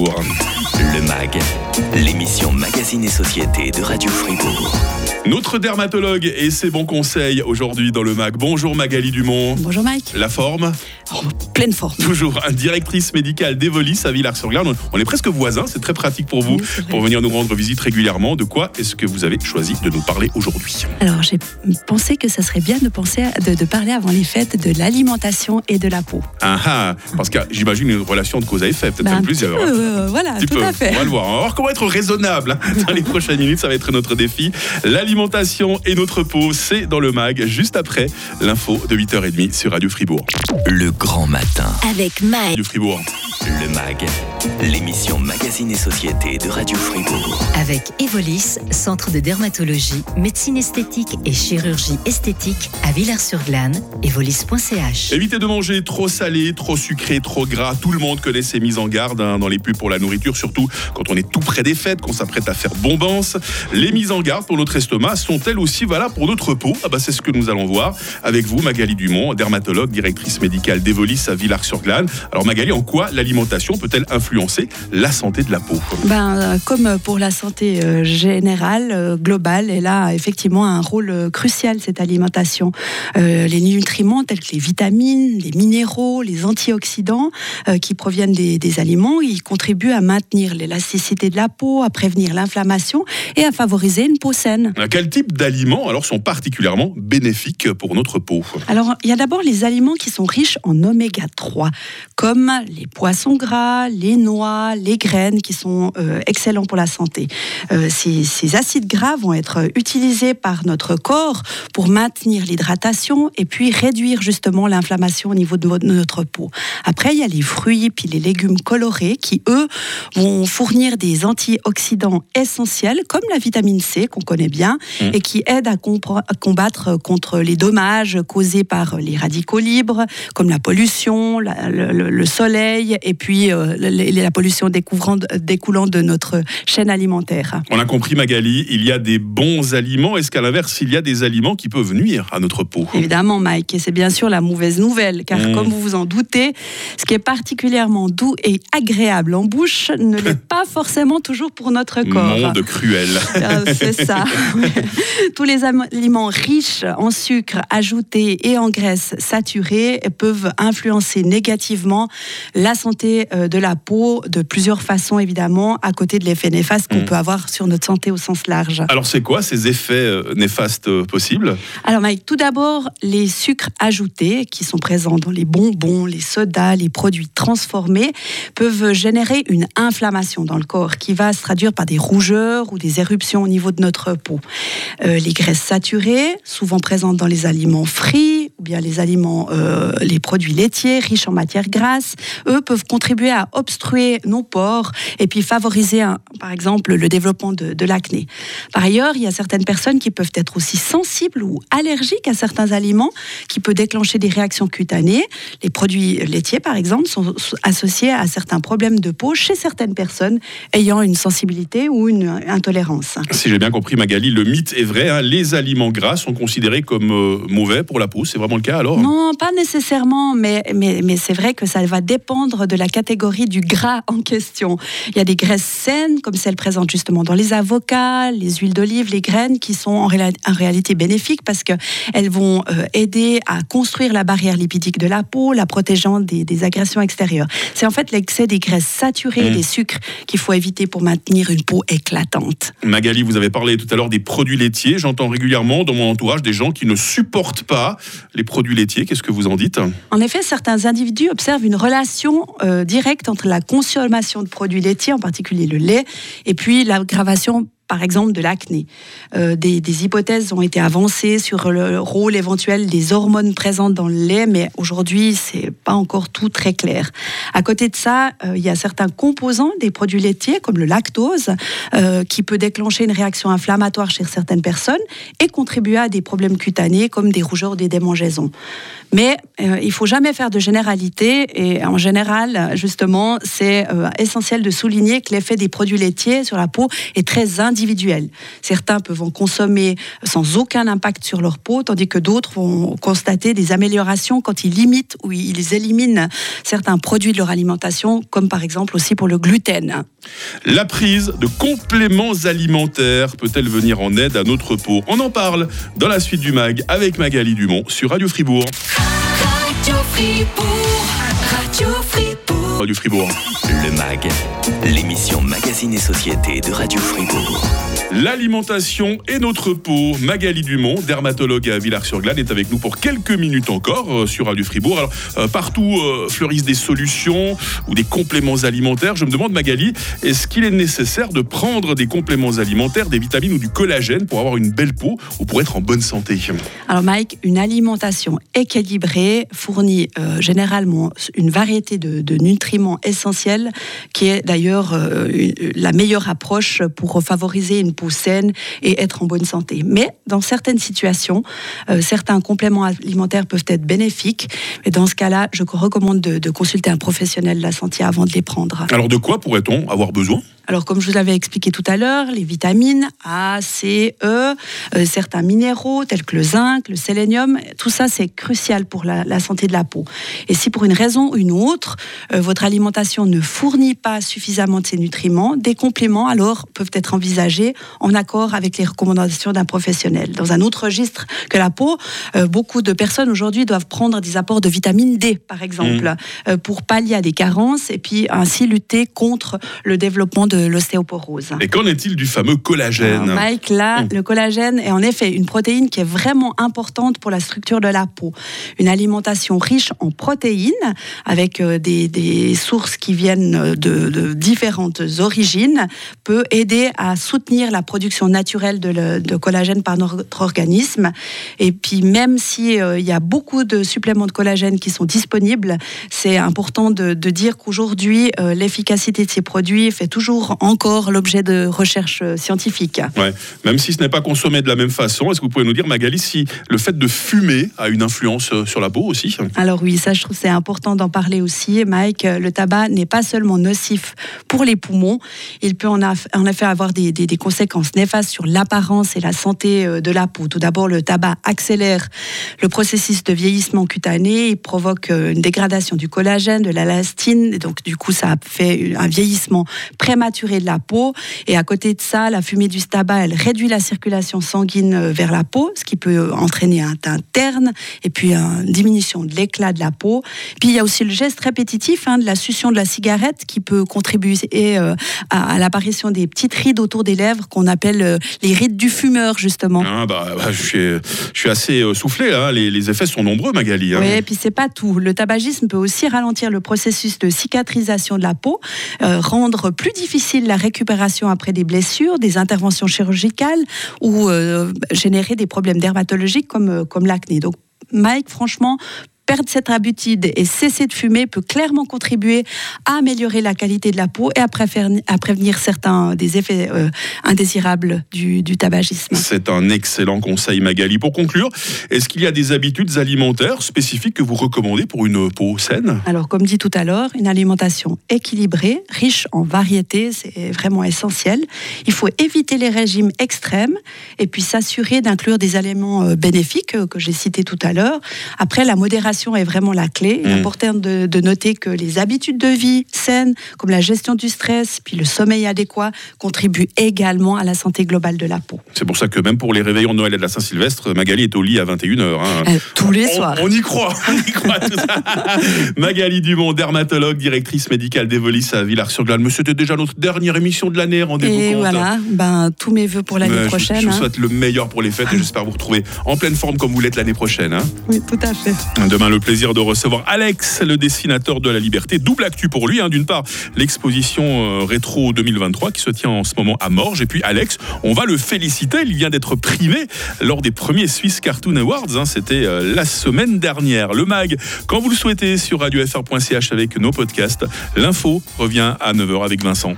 Uran. Le MAG, l'émission Magazine et Société de Radio Fribourg. Notre dermatologue et ses bons conseils aujourd'hui dans le MAG. Bonjour Magali Dumont. Bonjour Mike. La forme Oh, pleine forme. Toujours directrice médicale d'Evolis à Villars-sur-Glane. On est presque voisins, c'est très pratique pour vous Oui, pour venir nous rendre visite régulièrement. De quoi est-ce que vous avez choisi de nous parler aujourd'hui? Alors j'ai pensé que ça serait bien de, penser à- de, de parler avant les fêtes de l'alimentation et de la peau. Ah ah, parce que j'imagine une relation de cause à effet, peut-être Ben, un un peu plus. euh, voilà, Un tout peu. à fait. On va le voir. On va voir comment être raisonnable hein. dans les prochaines minutes. Ça va être notre défi. L'alimentation et notre peau, c'est dans le mag, juste après l'info de 8h30 sur Radio Fribourg. Le grand matin. Avec Mike. Radio Fribourg. Le MAG, l'émission Magazine et Société de Radio Fribourg. Avec Evolis, centre de dermatologie, médecine esthétique et chirurgie esthétique à Villars-sur-Glane. Evolis.ch. Évitez de manger trop salé, trop sucré, trop gras. Tout le monde connaît ces mises en garde hein, dans les pubs pour la nourriture, surtout quand on est tout près des fêtes, qu'on s'apprête à faire bombance. Les mises en garde pour notre estomac sont-elles aussi valables pour notre peau ah bah, C'est ce que nous allons voir avec vous, Magali Dumont, dermatologue, directrice médicale d'Evolis à Villars-sur-Glane. Alors Magali, en quoi l'alimentation peut-elle influencer la santé de la peau Ben, euh, comme pour la santé euh, générale, euh, globale, elle a effectivement un rôle crucial, cette alimentation. Euh, les nutriments tels que les vitamines, les minéraux, les antioxydants euh, qui proviennent des, des aliments, ils contribuent à maintenir l'élasticité de la peau, à prévenir l'inflammation et à favoriser une peau saine. Quel type d'aliments alors sont particulièrement bénéfiques pour notre peau? Alors, il y a d'abord les aliments qui sont riches en oméga 3, comme les poissons gras, les noix, les graines, qui sont euh, excellents pour la santé. Euh, ces, ces acides gras vont être utilisés par notre corps pour maintenir l'hydratation et puis réduire justement l'inflammation au niveau de notre peau. Après, il y a les fruits puis les légumes colorés qui, eux, vont fournir des antioxydants essentiels, comme la vitamine C qu'on connaît bien, Mm. et qui aident à, combattre contre les dommages causés par les radicaux libres, comme la pollution, la- le- le soleil, et puis euh, la, pollution découlant de notre chaîne alimentaire. On a compris Magali, il y a des bons aliments. Est-ce qu'à l'inverse, il y a des aliments qui peuvent nuire à notre peau? Évidemment, Mike, et c'est bien sûr la mauvaise nouvelle, car Mm. comme vous vous en doutez, ce qui est particulièrement doux et agréable en bouche ne l'est pas forcément toujours pour notre corps. Monde cruel. Euh, C'est ça. Tous les aliments riches en sucre ajouté et en graisses saturées peuvent influencer négativement la santé euh, de la peau de plusieurs façons, évidemment, à côté de l'effet néfaste qu'on Mm. peut avoir sur notre santé au sens large. Alors c'est quoi ces effets euh, néfastes euh, possibles? Alors Mike, tout d'abord, les sucres ajoutés qui sont présents dans les bonbons, les sodas, les produits transformés peuvent générer une inflammation dans le corps qui va se traduire par des rougeurs ou des éruptions au niveau de notre peau. Euh, les graisses saturées, souvent présentes dans les aliments frits ou bien les aliments, euh, les produits laitiers riches en matières grasses, eux peuvent contribuer à obstruer nos pores et puis favoriser, par exemple, le développement de, l'acné. Par ailleurs, il y a certaines personnes qui peuvent être aussi sensibles ou allergiques à certains aliments qui peuvent déclencher des réactions cutanées. Les produits laitiers, par exemple, sont associés à certains problèmes de peau chez certaines personnes ayant une sensibilité ou une intolérance. Si j'ai bien compris Magali, le mythe est vrai, hein, les aliments gras sont considérés comme euh, mauvais pour la peau. C'est le cas alors? Non, pas nécessairement, mais, mais, mais c'est vrai que ça va dépendre de la catégorie du gras en question. Il y a des graisses saines, comme celles présentes justement dans les avocats, les huiles d'olive, les graines, qui sont en, réalité bénéfiques parce qu'elles vont euh, aider à construire la barrière lipidique de la peau, la protégeant des, des agressions extérieures. C'est en fait l'excès des graisses saturées, Mm. des sucres qu'il faut éviter pour maintenir une peau éclatante. Magali, vous avez parlé tout à l'heure des produits laitiers. J'entends régulièrement dans mon entourage des gens qui ne supportent pas les produits laitiers. Qu'est-ce que vous en dites? En effet, certains individus observent une relation euh, directe entre la consommation de produits laitiers, en particulier le lait, et puis l'aggravation par exemple de l'acné. Euh, des, hypothèses ont été avancées sur le rôle éventuel des hormones présentes dans le lait, mais aujourd'hui, c'est pas encore tout très clair. À côté de ça, euh, il y a certains composants des produits laitiers, comme le lactose, euh, qui peut déclencher une réaction inflammatoire chez certaines personnes et contribuer à des problèmes cutanés, comme des rougeurs ou des démangeaisons. Mais il faut jamais faire de généralité et en général, justement, c'est essentiel de souligner que l'effet des produits laitiers sur la peau est très individuel Certains peuvent en consommer sans aucun impact sur leur peau, tandis que d'autres vont constater des améliorations quand ils limitent ou ils éliminent certains produits de leur alimentation, comme par exemple aussi pour le gluten. La prise de compléments alimentaires peut-elle venir en aide à notre peau? On en parle dans la suite du MAG avec Magali Dumont sur Radio Fribourg. Radio Fribourg. Radio Fribourg. Le MAG, l'émission Magazine et Société de Radio Fribourg. L'alimentation et notre peau. Magali Dumont, dermatologue à Villars-sur-Glane, est avec nous pour quelques minutes encore euh, sur Radio Fribourg. Alors, euh, partout euh, fleurissent des solutions ou des compléments alimentaires. Je me demande, Magali, est-ce qu'il est nécessaire de prendre des compléments alimentaires, des vitamines ou du collagène pour avoir une belle peau ou pour être en bonne santé? Alors, Mike, une alimentation équilibrée fournit euh, généralement une variété de, de nutriments essentiels qui est d'ailleurs euh, une- la meilleure approche pour favoriser une peau saine et être en bonne santé. Mais dans certaines situations, euh, certains compléments alimentaires peuvent être bénéfiques. Et dans ce cas-là, je recommande de, de consulter un professionnel de la santé avant de les prendre. Alors, de quoi pourrait-on avoir besoin? Alors, comme je vous l'avais expliqué tout à l'heure, les vitamines A, C, E, euh, certains minéraux tels que le zinc, le sélénium, tout ça c'est crucial pour la, la santé de la peau. Et si pour une raison ou une autre, euh, votre alimentation ne fournit pas suffisamment de ces nutriments, des compléments alors peuvent être envisagés en accord avec les recommandations d'un professionnel. Dans un autre registre que la peau, euh, beaucoup de personnes aujourd'hui doivent prendre des apports de vitamine D, par exemple, euh, pour pallier à des carences et puis ainsi lutter contre le développement de l'ostéoporose. Et qu'en est-il du fameux collagène Alors, Mike, là, Mm. le collagène est en effet une protéine qui est vraiment importante pour la structure de la peau. Une alimentation riche en protéines, avec euh, des, des sources qui viennent de, de différentes origines, peut aider à soutenir la production naturelle de, le- de collagène par notre organisme. Et puis, même s'il il y a beaucoup de suppléments de collagène qui sont disponibles, c'est important de, de dire qu'aujourd'hui, euh, l'efficacité de ces produits fait toujours encore l'objet de recherches scientifiques. Ouais. Même si ce n'est pas consommé de la même façon, est-ce que vous pouvez nous dire, Magali, si le fait de fumer a une influence euh, sur la peau aussi? Alors oui, ça je trouve c'est important d'en parler aussi, Mike. Euh, Le tabac n'est pas seulement nocif pour les poumons, il peut en, effet avoir des, des- des conséquences néfastes sur l'apparence et la santé euh, de la peau. Tout d'abord, le tabac accélère le processus de vieillissement cutané, il provoque une dégradation du collagène, de l'élastine, et donc du coup ça fait un vieillissement prématuré de la peau. Et à côté de ça, la fumée du tabac, elle réduit la circulation sanguine euh, vers la peau, ce qui peut entraîner un teint terne et puis une diminution de l'éclat de la peau. Puis il y a aussi le geste répétitif hein, de la succion de la cigarette qui peut contribuer euh, à, à l'apparition des petites rides autour des lèvres qu'on appelle euh, les rides du fumeur justement. Ah, bah, bah, je, suis, je suis assez euh, soufflé, hein. les, les effets sont nombreux, Magali. hein. Oui, et puis c'est pas tout. Le tabagisme peut aussi ralentir le processus de cicatrisation de la peau, euh, rendre plus difficile la récupération après des blessures, des interventions chirurgicales ou euh, générer des problèmes dermatologiques comme, euh, comme l'acné. Donc, Mike, franchement, perdre cette habitude et cesser de fumer peut clairement contribuer à améliorer la qualité de la peau et à, prévenir certains des effets euh, indésirables du, du tabagisme. C'est un excellent conseil, Magali. Pour conclure, est-ce qu'il y a des habitudes alimentaires spécifiques que vous recommandez pour une peau saine? Alors, comme dit tout à l'heure, une alimentation équilibrée, riche en variétés, c'est vraiment essentiel. Il faut éviter les régimes extrêmes et puis s'assurer d'inclure des aliments euh, bénéfiques euh, que j'ai cités tout à l'heure. Après, la modération est vraiment la clé. Il est Mm. important de, de noter que les habitudes de vie saines, comme la gestion du stress, puis le sommeil adéquat, contribuent également à la santé globale de la peau. C'est pour ça que même pour les réveillons de Noël et de la Saint-Sylvestre, Magali est au lit à 21h. Euh, tous les on, soirs. on y croit, on y croit tout ça. Magali Dumont, dermatologue, directrice médicale d'Evolis à Villars-sur-Glane. Mais c'était déjà notre dernière émission de l'année, rendez-vous Et compte. voilà, ben, tous mes voeux pour l'année prochaine. Je, vous hein. souhaite le meilleur pour les fêtes et j'espère vous retrouver en pleine forme comme vous l'êtes l'année prochaine. hein. Oui, tout à fait. Demain, le plaisir de recevoir Alex, le dessinateur de la liberté. Double actu pour lui. hein. D'une part, l'exposition euh, rétro 2023 qui se tient en ce moment à Morges. Et puis, Alex, on va le féliciter. Il vient d'être primé lors des premiers Swiss Cartoon Awards. hein. C'était euh, la semaine dernière. Le MAG, quand vous le souhaitez, sur radiofr.ch avec nos podcasts. L'info revient à 9h avec Vincent.